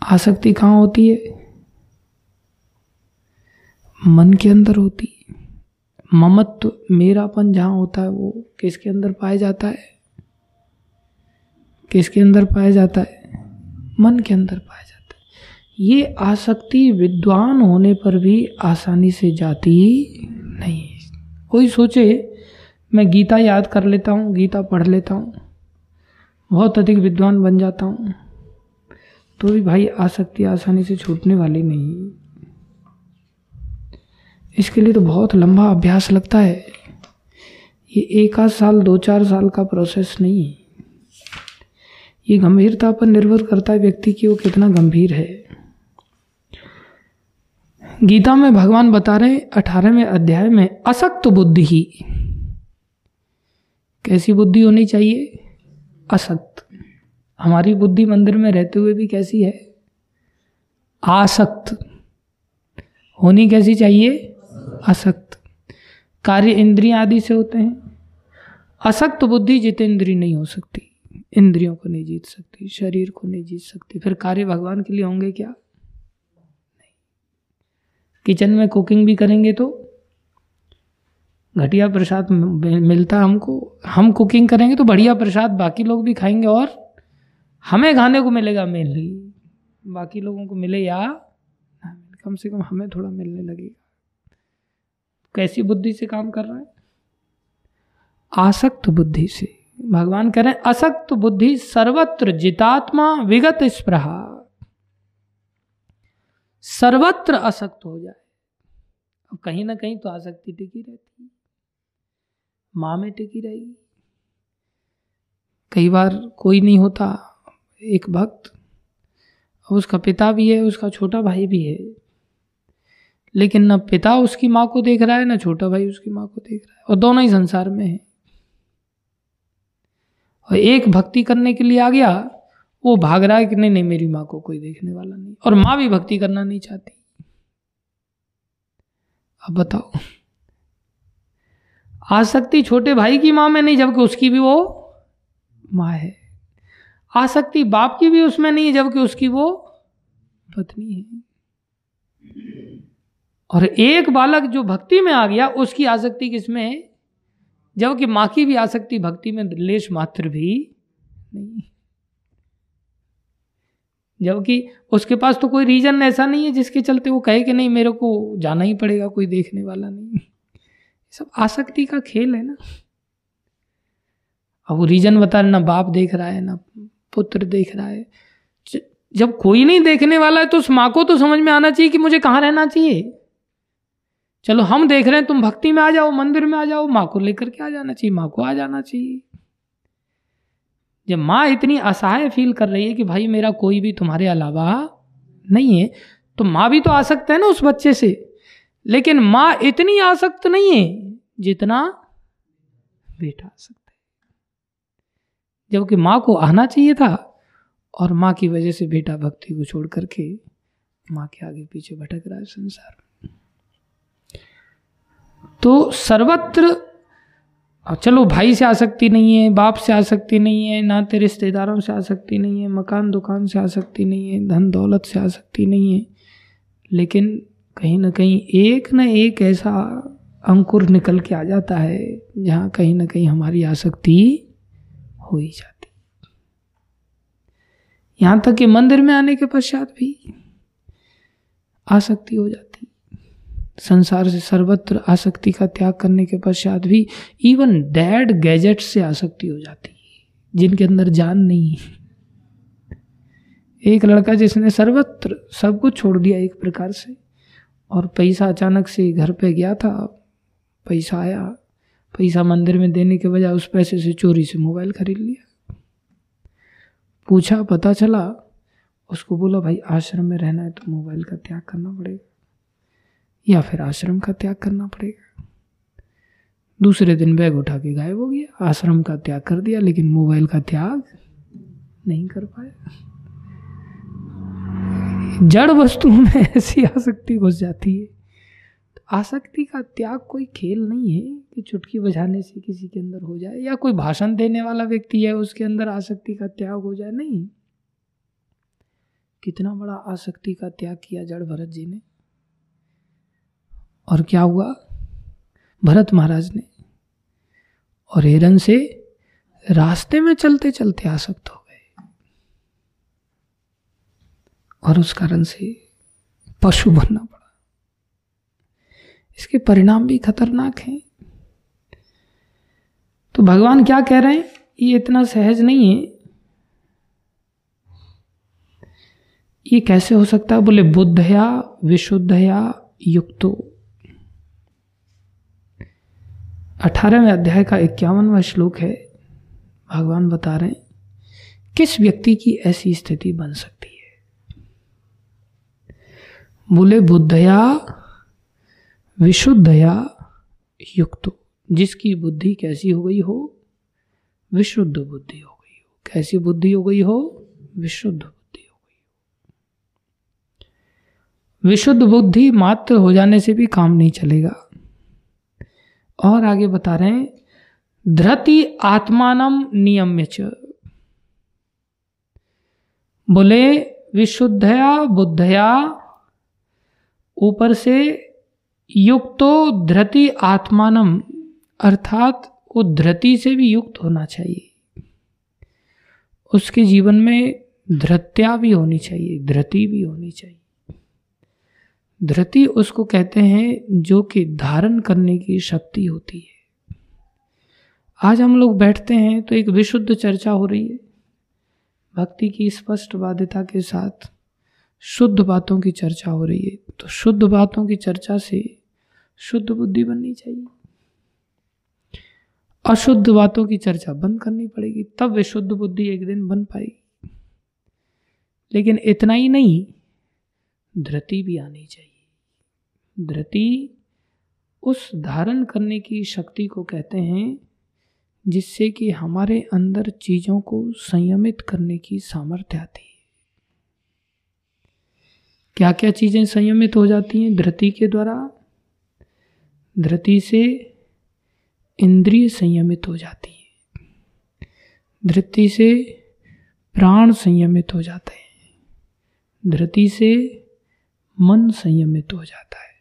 आसक्ति कहाँ होती है? मन के अंदर होती ममत्व, मेरापन जहाँ होता है वो किसके अंदर पाया जाता है? किसके अंदर पाया जाता है? मन के अंदर पाया जाता है। ये आसक्ति विद्वान होने पर भी आसानी से जाती नहीं। कोई सोचे, मैं गीता याद कर लेता हूँ, गीता पढ़ लेता हूँ, बहुत अधिक विद्वान बन जाता हूँ तो भी भाई आसक्ति आसानी से छूटने वाली नहीं। इसके लिए तो बहुत लंबा अभ्यास लगता है। ये एक आध साल, दो चार साल का प्रोसेस नहीं है। ये गंभीरता पर निर्भर करता है व्यक्ति की वो कितना गंभीर है। गीता में भगवान बता रहे अठारहवें अध्याय में, असक्त बुद्धि। ही कैसी बुद्धि होनी चाहिए? असक्त। हमारी बुद्धि मंदिर में रहते हुए भी कैसी है? आसक्त। होनी कैसी चाहिए? असक्त। कार्य इंद्रिया आदि से होते हैं। असक्त बुद्धि जितेंद्री नहीं हो सकती। इंद्रियों को नहीं जीत सकती, शरीर को नहीं जीत सकती। फिर कार्य भगवान के लिए होंगे क्या? नहीं। किचन में कुकिंग भी करेंगे तो घटिया प्रसाद मिलता हमको। हम कुकिंग करेंगे तो बढ़िया प्रसाद बाकी लोग भी खाएँगे और हमें खाने को मिलेगा मेनली बाकी लोगों को मिले या कम से कम हमें थोड़ा मिलने लगेगा। कैसी बुद्धि से काम कर रहे हैं? आसक्त बुद्धि से। भगवान कह रहे हैं, असक्त बुद्धि सर्वत्र जितात्मा विगत स्प्रहा। सर्वत्र असक्त हो जाए। कहीं ना कहीं तो आसक्ति टिकी रहती माँ में टिकी रहेगी। कई बार कोई नहीं होता, एक भक्त। अब उसका पिता भी है, उसका छोटा भाई भी है। लेकिन न पिता उसकी माँ को देख रहा है, ना छोटा भाई उसकी माँ को देख रहा है। और दोनों ही संसार में है। और एक भक्ति करने के लिए आ गया, वो भाग रहा है कि नहीं नहीं, मेरी माँ को कोई देखने वाला नहीं। और माँ भी भक्ति करना नहीं चाहती। अब बताओ। आसक्ति छोटे भाई की माँ में नहीं, जबकि उसकी भी वो माँ है। आसक्ति बाप की भी उसमें नहीं है जबकि उसकी वो पत्नी है। और एक बालक जो भक्ति में आ गया, उसकी आसक्ति किसमें है? जबकि माँ की भी आसक्ति, भक्ति में लेश मात्र भी नहीं। जबकि उसके पास तो कोई रीजन ऐसा नहीं है जिसके चलते वो कहे कि नहीं, मेरे को जाना ही पड़ेगा, कोई देखने वाला नहीं। सब आसक्ति का खेल है ना। अब वो रीजन बता रहे ना बाप देख रहा है, ना पुत्र देख रहा है। जब कोई नहीं देखने वाला है तो उस माँ को तो समझ में आना चाहिए कि मुझे कहाँ रहना चाहिए। चलो हम देख रहे हैं तुम भक्ति में आ जाओ, मंदिर में आ जाओ, माँ को लेकर के आ जाना चाहिए, माँ को आ जाना चाहिए। जब माँ इतनी असहाय फील कर रही है कि भाई मेरा कोई भी तुम्हारे अलावा नहीं है तो माँ भी तो आ सकता है ना उस बच्चे से। लेकिन माँ इतनी आसक्त नहीं है जितना बेटा आ सकता है। जबकि माँ को आना चाहिए था और माँ की वजह से बेटा भक्ति को छोड़ करके माँ के आगे पीछे भटक रहा है संसार तो सर्वत्र चलो भाई से आसक्ति नहीं है, बाप से आसक्ति नहीं है नाते रिश्तेदारों से आसक्ति नहीं है, मकान दुकान से आसक्ति नहीं है, धन दौलत से आसक्ति नहीं है, लेकिन कहीं ना कहीं एक न एक ऐसा अंकुर निकल के आ जाता है, जहाँ कहीं ना कहीं हमारी आसक्ति हो ही जाती यहाँ तक कि मंदिर में आने के पश्चात भी आसक्ति हो जाती संसार से सर्वत्र आसक्ति का त्याग करने के पश्चात भी इवन डैड गैजेट से आसक्ति हो जाती है, जिनके अंदर जान नहीं है। एक लड़का जिसने सर्वत्र सब कुछ छोड़ दिया एक प्रकार से, और पैसा अचानक से घर पे गया था, पैसा आया, पैसा मंदिर में देने के बजाय उस पैसे से चोरी से मोबाइल खरीद लिया। पूछा, पता चला, उसको बोला, भाई, आश्रम में रहना है तो मोबाइल का त्याग करना पड़ेगा। या फिर आश्रम का त्याग करना पड़ेगा। दूसरे दिन बैग उठा के गायब हो गया, आश्रम का त्याग कर दिया, लेकिन मोबाइल का त्याग नहीं कर पाया। जड़ वस्तुओं में ऐसी आसक्ति घुस जाती है। तो आसक्ति का त्याग कोई खेल नहीं है कि चुटकी बजाने से किसी के अंदर हो जाए, या कोई भाषण देने वाला व्यक्ति है, उसके अंदर आसक्ति का त्याग हो जाए। नहीं। कितना बड़ा आसक्ति का त्याग किया जड़ भरत जी ने। और क्या हुआ? भरत महाराज ने और हिरन से रास्ते में चलते चलते आसक्त हो गए। और उस कारण से पशु बनना पड़ा। इसके परिणाम भी खतरनाक हैं। तो भगवान क्या कह रहे हैं? ये इतना सहज नहीं है। ये कैसे हो सकता है? बोले, बुद्धया विशुद्धया युक्तो। अठारहवें अध्याय का इक्यावनवा श्लोक है। भगवान बता रहे हैं, किस व्यक्ति की ऐसी स्थिति बन सकती है? बोले, बुद्धया, विशुद्धया युक्त। जिसकी बुद्धि कैसी हो गई हो? विशुद्ध बुद्धि हो गई हो। कैसी बुद्धि हो गई हो? विशुद्ध बुद्धि हो गई हो। विशुद्ध बुद्धि मात्र हो जाने से भी काम नहीं चलेगा। और आगे बता रहे हैं, धृति आत्मानम नियम्य च बोले, विशुद्धया बुद्धया, ऊपर से युक्तो धृति आत्मानम अर्थात वो धृति से भी युक्त होना चाहिए। उसके जीवन में धृत्या भी होनी चाहिए, धृति भी होनी चाहिए। धृति उसको कहते हैं जो कि धारण करने की शक्ति होती है। आज हम लोग बैठते हैं तो एक विशुद्ध चर्चा हो रही है। भक्ति की स्पष्ट बाध्यता के साथ शुद्ध बातों की चर्चा हो रही है। तो शुद्ध बातों की चर्चा से शुद्ध बुद्धि बननी चाहिए। अशुद्ध बातों की चर्चा बंद करनी पड़ेगी, तब वे शुद्ध बुद्धि एक दिन बन पाएगी। लेकिन इतना ही नहीं, धृति भी आनी चाहिए। धृति उस धारण करने की शक्ति को कहते हैं, जिससे कि हमारे अंदर चीज़ों को संयमित करने की सामर्थ्य आती है। क्या क्या चीज़ें संयमित हो जाती हैं धृति के द्वारा? धृति से इंद्रिय संयमित हो जाती है। धृति से प्राण संयमित हो जाते हैं। धृति से मन संयमित हो जाता है।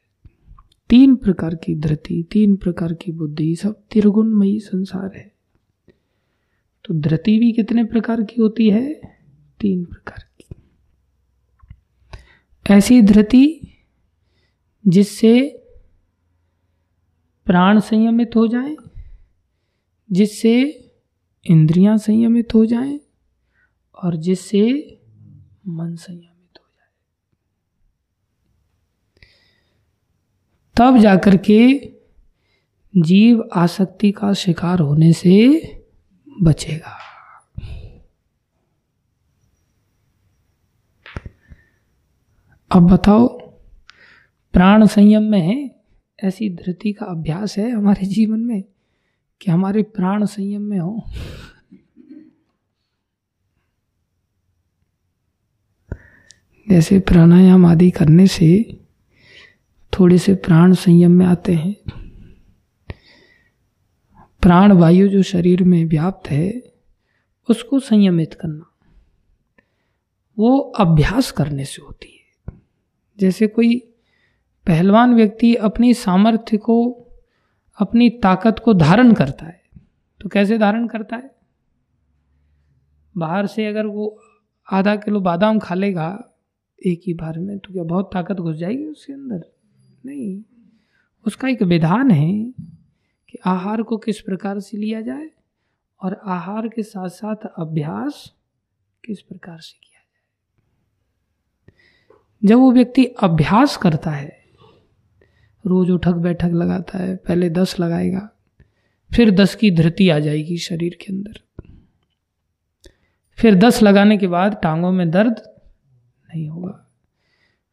तीन प्रकार की धरती, तीन प्रकार की बुद्धि, सब त्रिगुणमयी संसार है। तो धरती भी कितने प्रकार की होती है? तीन प्रकार की। ऐसी धरती जिससे प्राण संयमित हो जाए, जिससे इंद्रियाँ संयमित हो जाएँ और जिससे मन संयमित तब जाकर के जीव आसक्ति का शिकार होने से बचेगा। अब बताओ, प्राण संयम में है? ऐसी धृति का अभ्यास है हमारे जीवन में कि हमारे प्राण संयम में हो? जैसे प्राणायाम आदि करने से थोड़े से प्राण संयम में आते हैं। प्राण वायु जो शरीर में व्याप्त है, उसको संयमित करना, वो अभ्यास करने से होती है। जैसे कोई पहलवान व्यक्ति अपनी सामर्थ्य को, अपनी ताकत को धारण करता है तो कैसे धारण करता है? बाहर से अगर वो आधा किलो बादाम खा लेगा, एक ही बार में तो क्या बहुत ताकत घुस जाएगी उसके अंदर? नहीं, उसका एक विधान है कि आहार को किस प्रकार से लिया जाए और आहार के साथ साथ अभ्यास किस प्रकार से किया जाए। जब वो व्यक्ति अभ्यास करता है, रोज उठक बैठक लगाता है, पहले दस लगाएगा, फिर दस की धृति आ जाएगी शरीर के अंदर। फिर दस लगाने के बाद टांगों में दर्द नहीं होगा।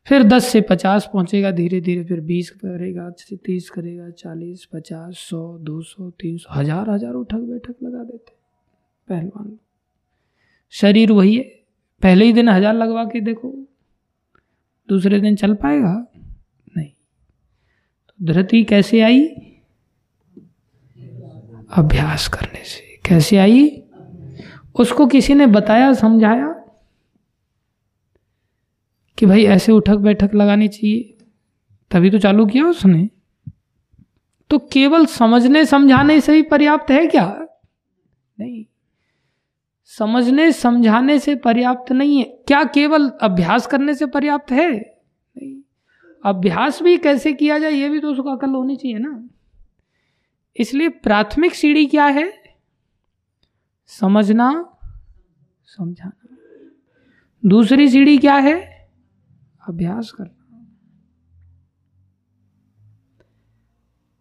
फिर दस से पचास पहुंचेगा धीरे धीरे फिर बीस करेगा तीस करेगा, चालीस, पचास, सौ, दो सौ, तीन सौ, हज़ार हज़ार उठक बैठक लगा देते पहलवान। शरीर वही है, पहले ही दिन हज़ार लगवा के देखो, दूसरे दिन चल पाएगा? नहीं। तो धृति कैसे आई? अभ्यास करने से। कैसे आई? उसको किसी ने बताया, समझाया? कि भाई ऐसे उठक बैठक लगानी चाहिए। तभी तो चालू किया उसने। तो केवल समझने समझाने से ही पर्याप्त है क्या? नहीं। समझने समझाने से पर्याप्त नहीं है। क्या केवल अभ्यास करने से पर्याप्त है? नहीं। अभ्यास भी कैसे किया जाए, ये भी तो उसको अकल होनी चाहिए ना। इसलिए प्राथमिक सीढ़ी क्या है? समझना, समझाना। दूसरी सीढ़ी क्या है? अभ्यास करना।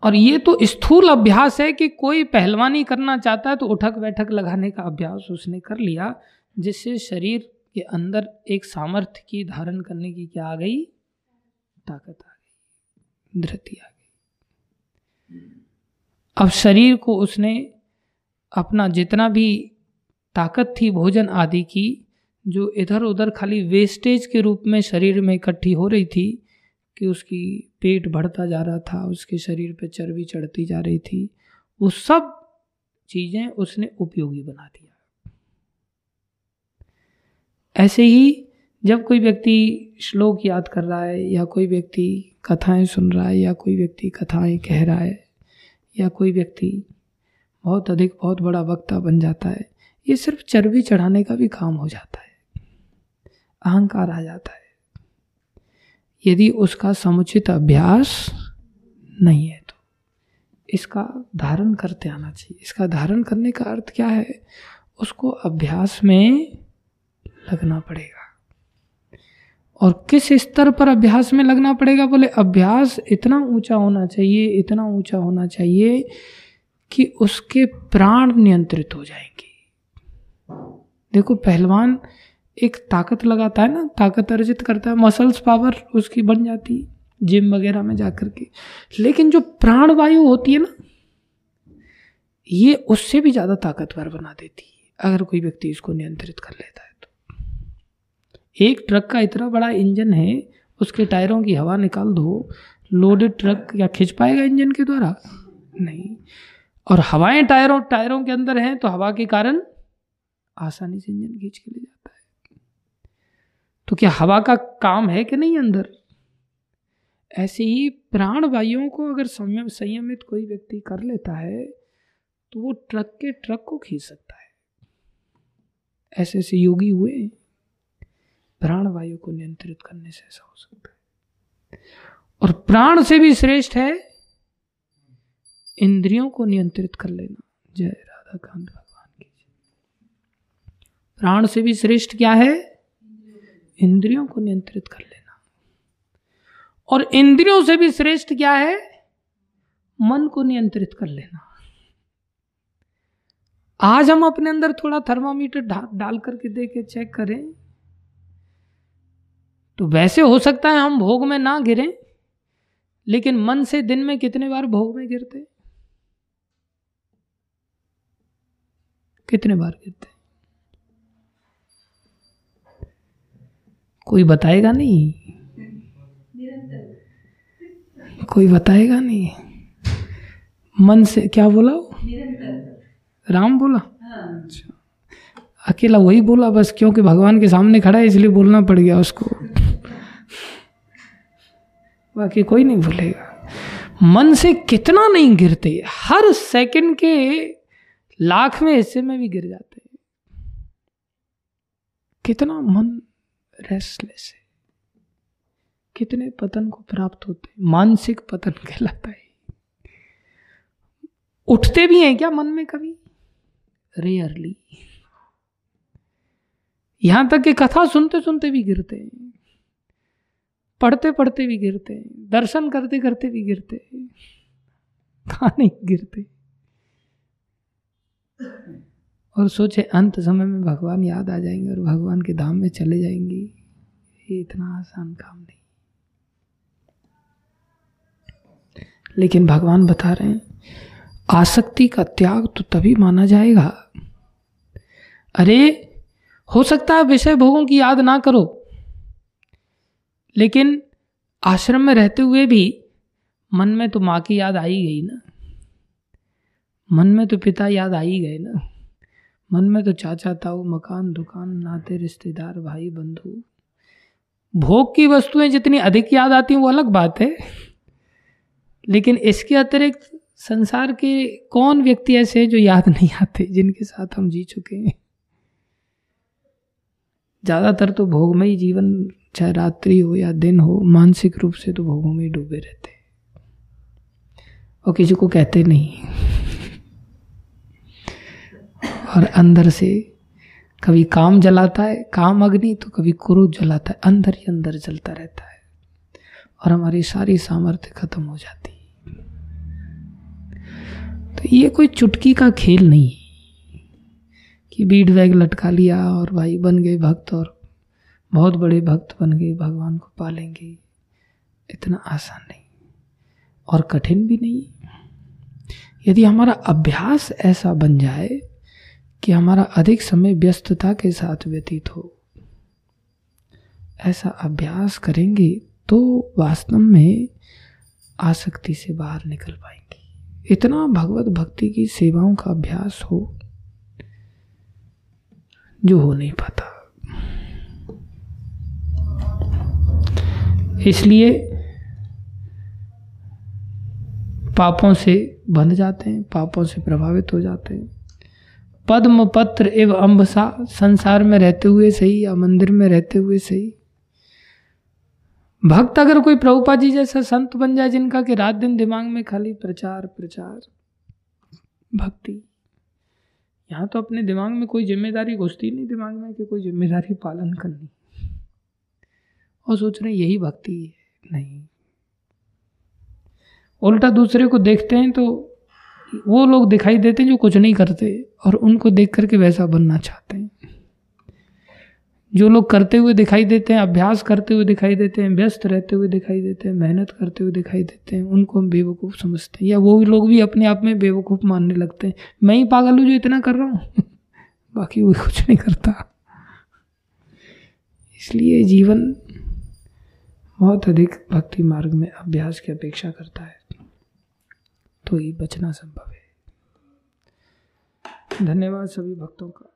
और ये तो स्थूल अभ्यास है कि कोई पहलवानी करना चाहता है तो उठक बैठक लगाने का अभ्यास उसने कर लिया, जिससे शरीर के अंदर एक सामर्थ्य की धारण करने की क्या आ गई? ताकत आ गई, धृति आ गई। अब शरीर को उसने अपना जितना भी ताकत थी, भोजन आदि की जो इधर उधर खाली वेस्टेज के रूप में शरीर में इकट्ठी हो रही थी कि उसकी पेट बढ़ता जा रहा था, उसके शरीर पे चर्बी चढ़ती जा रही थी, वो सब चीज़ें उसने उपयोगी बना दिया। ऐसे ही जब कोई व्यक्ति श्लोक याद कर रहा है या कोई व्यक्ति कथाएँ सुन रहा है या कोई व्यक्ति कथाएँ कह रहा है या कोई व्यक्ति बहुत अधिक, बहुत बड़ा वक्ता बन जाता है, ये सिर्फ़ चर्बी चढ़ाने का भी काम हो जाता है। अहंकार आ जाता है। यदि उसका समुचित अभ्यास नहीं है तो इसका धारण करते आना चाहिए। इसका धारण करने का अर्थ क्या है? उसको अभ्यास में लगना पड़ेगा। और किस स्तर पर अभ्यास में लगना पड़ेगा? बोले, अभ्यास इतना ऊँचा होना चाहिए, इतना ऊँचा होना चाहिए कि उसके प्राण नियंत्रित हो जाएँगे। देखो, पहलवान एक ताकत लगाता है ना, ताकत अर्जित करता है मसल्स पावर उसकी बन जाती है जिम वगैरह में जाकर के। लेकिन जो प्राण वायु होती है ना, ये उससे भी ज़्यादा ताकतवर बना देती है, अगर कोई व्यक्ति इसको नियंत्रित कर लेता है तो। एक ट्रक का इतना बड़ा इंजन है, उसके टायरों की हवा निकाल दो लोडेड ट्रक क्या खिंच पाएगा इंजन के द्वारा? नहीं। और हवाएँ टायरों टायरों के अंदर हैं तो हवा के कारण आसानी से इंजन खींच के ले जाता है। तो क्या हवा का काम है कि नहीं अंदर? ऐसे ही प्राण वायुओं को अगर संयम, संयमित कोई व्यक्ति कर लेता है तो वो ट्रक के ट्रक को खींच सकता है। ऐसे ऐसे योगी हुए प्राण वायु को नियंत्रित करने से ऐसा हो सकता है। और प्राण से भी श्रेष्ठ है, इंद्रियों को नियंत्रित कर लेना। जय राधा कांत, भगवान की प्राण से भी श्रेष्ठ क्या है? इंद्रियों को नियंत्रित कर लेना। और इंद्रियों से भी श्रेष्ठ क्या है? मन को नियंत्रित कर लेना। आज हम अपने अंदर थोड़ा थर्मामीटर डाल करके देखे चेक करें। तो वैसे हो सकता है हम भोग में ना गिरे, लेकिन मन से दिन में कितने बार भोग में गिरते कितने बार गिरते कोई बताएगा नहीं। कोई बताएगा नहीं। मन से क्या बोला वो? राम बोला? अच्छा। अकेला वही बोला बस, क्योंकि भगवान के सामने खड़ा है, इसलिए बोलना पड़ गया उसको। बाकी कोई नहीं बोलेगा। मन से कितना नहीं गिरते, हर सेकंड के लाख में हिस्से में भी गिर जाते कितना मन रेस्टलेस है। कितने पतन को प्राप्त होते मानसिक पतन कहलाता है। उठते भी हैं क्या मन में कभी? रेयरली यहाँ तक कि कथा सुनते सुनते भी गिरते हैं। पढ़ते पढ़ते भी गिरते हैं। दर्शन करते करते भी गिरते हैं। कहा नहीं गिरते। और सोचे अंत समय में भगवान याद आ जाएँगे और भगवान के धाम में चले जाएँगे। ये इतना आसान काम नहीं। लेकिन भगवान बता रहे हैं, आसक्ति का त्याग तो तभी माना जाएगा। अरे, हो सकता है विषय भोगों की याद ना करो, लेकिन आश्रम में रहते हुए भी मन में तो माँ की याद आई गई ना। मन में तो पिता याद आ ही गए ना। मन में तो चाचा ताऊ, मकान, दुकान, नाते, रिश्तेदार, भाई, बंधु। भोग की वस्तुएँ जितनी अधिक याद आती हैं, वो अलग बात है। लेकिन इसके अतिरिक्त संसार के कौन व्यक्ति ऐसे हैं जो याद नहीं आते, जिनके साथ हम जी चुके हैं? ज़्यादातर तो भोग में ही जीवन, चाहे रात्रि हो या दिन हो, मानसिक रूप से तो भोगों में डूबे रहते और किसी को कहते नहीं। और अंदर से कभी काम जलाता है, काम अग्नि तो कभी क्रोध जलाता है, अंदर ही अंदर जलता रहता है। और हमारी सारी सामर्थ्य खत्म हो जाती है। तो ये कोई चुटकी का खेल नहीं कि बीट बैग लटका लिया और भाई बन गए भक्त और बहुत बड़े भक्त बन गए, भगवान को पालेंगे। इतना आसान नहीं। और कठिन भी नहीं यदि हमारा अभ्यास ऐसा बन जाए कि हमारा अधिक समय व्यस्तता के साथ व्यतीत हो। ऐसा अभ्यास करेंगे तो वास्तव में आसक्ति से बाहर निकल पाएँगे। इतना भगवत भक्ति की सेवाओं का अभ्यास हो, जो हो नहीं पाता। इसलिए पापों से बंध जाते हैं, पापों से प्रभावित हो जाते हैं। पद्म पत्र एवं अम्बसा संसार में रहते हुए सही या मंदिर में रहते हुए सही? भक्त अगर कोई प्रभुपा जी जैसा संत बन जाए जिनका कि रात दिन दिमाग में खाली प्रचार प्रचार, भक्ति। यहाँ तो अपने दिमाग में कोई ज़िम्मेदारी घुसती नहीं, दिमाग में कि कोई ज़िम्मेदारी पालन करनी। और सोच रहे यही भक्ति है, नहीं। उल्टा दूसरे को देखते हैं तो वो लोग दिखाई देते हैं जो कुछ नहीं करते और उनको देख करके वैसा बनना चाहते हैं। जो लोग करते हुए दिखाई देते हैं, अभ्यास करते हुए दिखाई देते हैं, व्यस्त रहते हुए दिखाई देते हैं, मेहनत करते हुए दिखाई देते हैं, उनको हम बेवकूफ़ समझते हैं। या वो लोग भी अपने आप में बेवकूफ़ मानने लगते हैं। मैं ही पागल हूँ जो इतना कर रहा हूँ। बाकी वो कुछ नहीं करता। इसलिए जीवन बहुत अधिक भक्ति मार्ग में अभ्यास की अपेक्षा करता है। तो ही बचना संभव है। धन्यवाद सभी भक्तों का।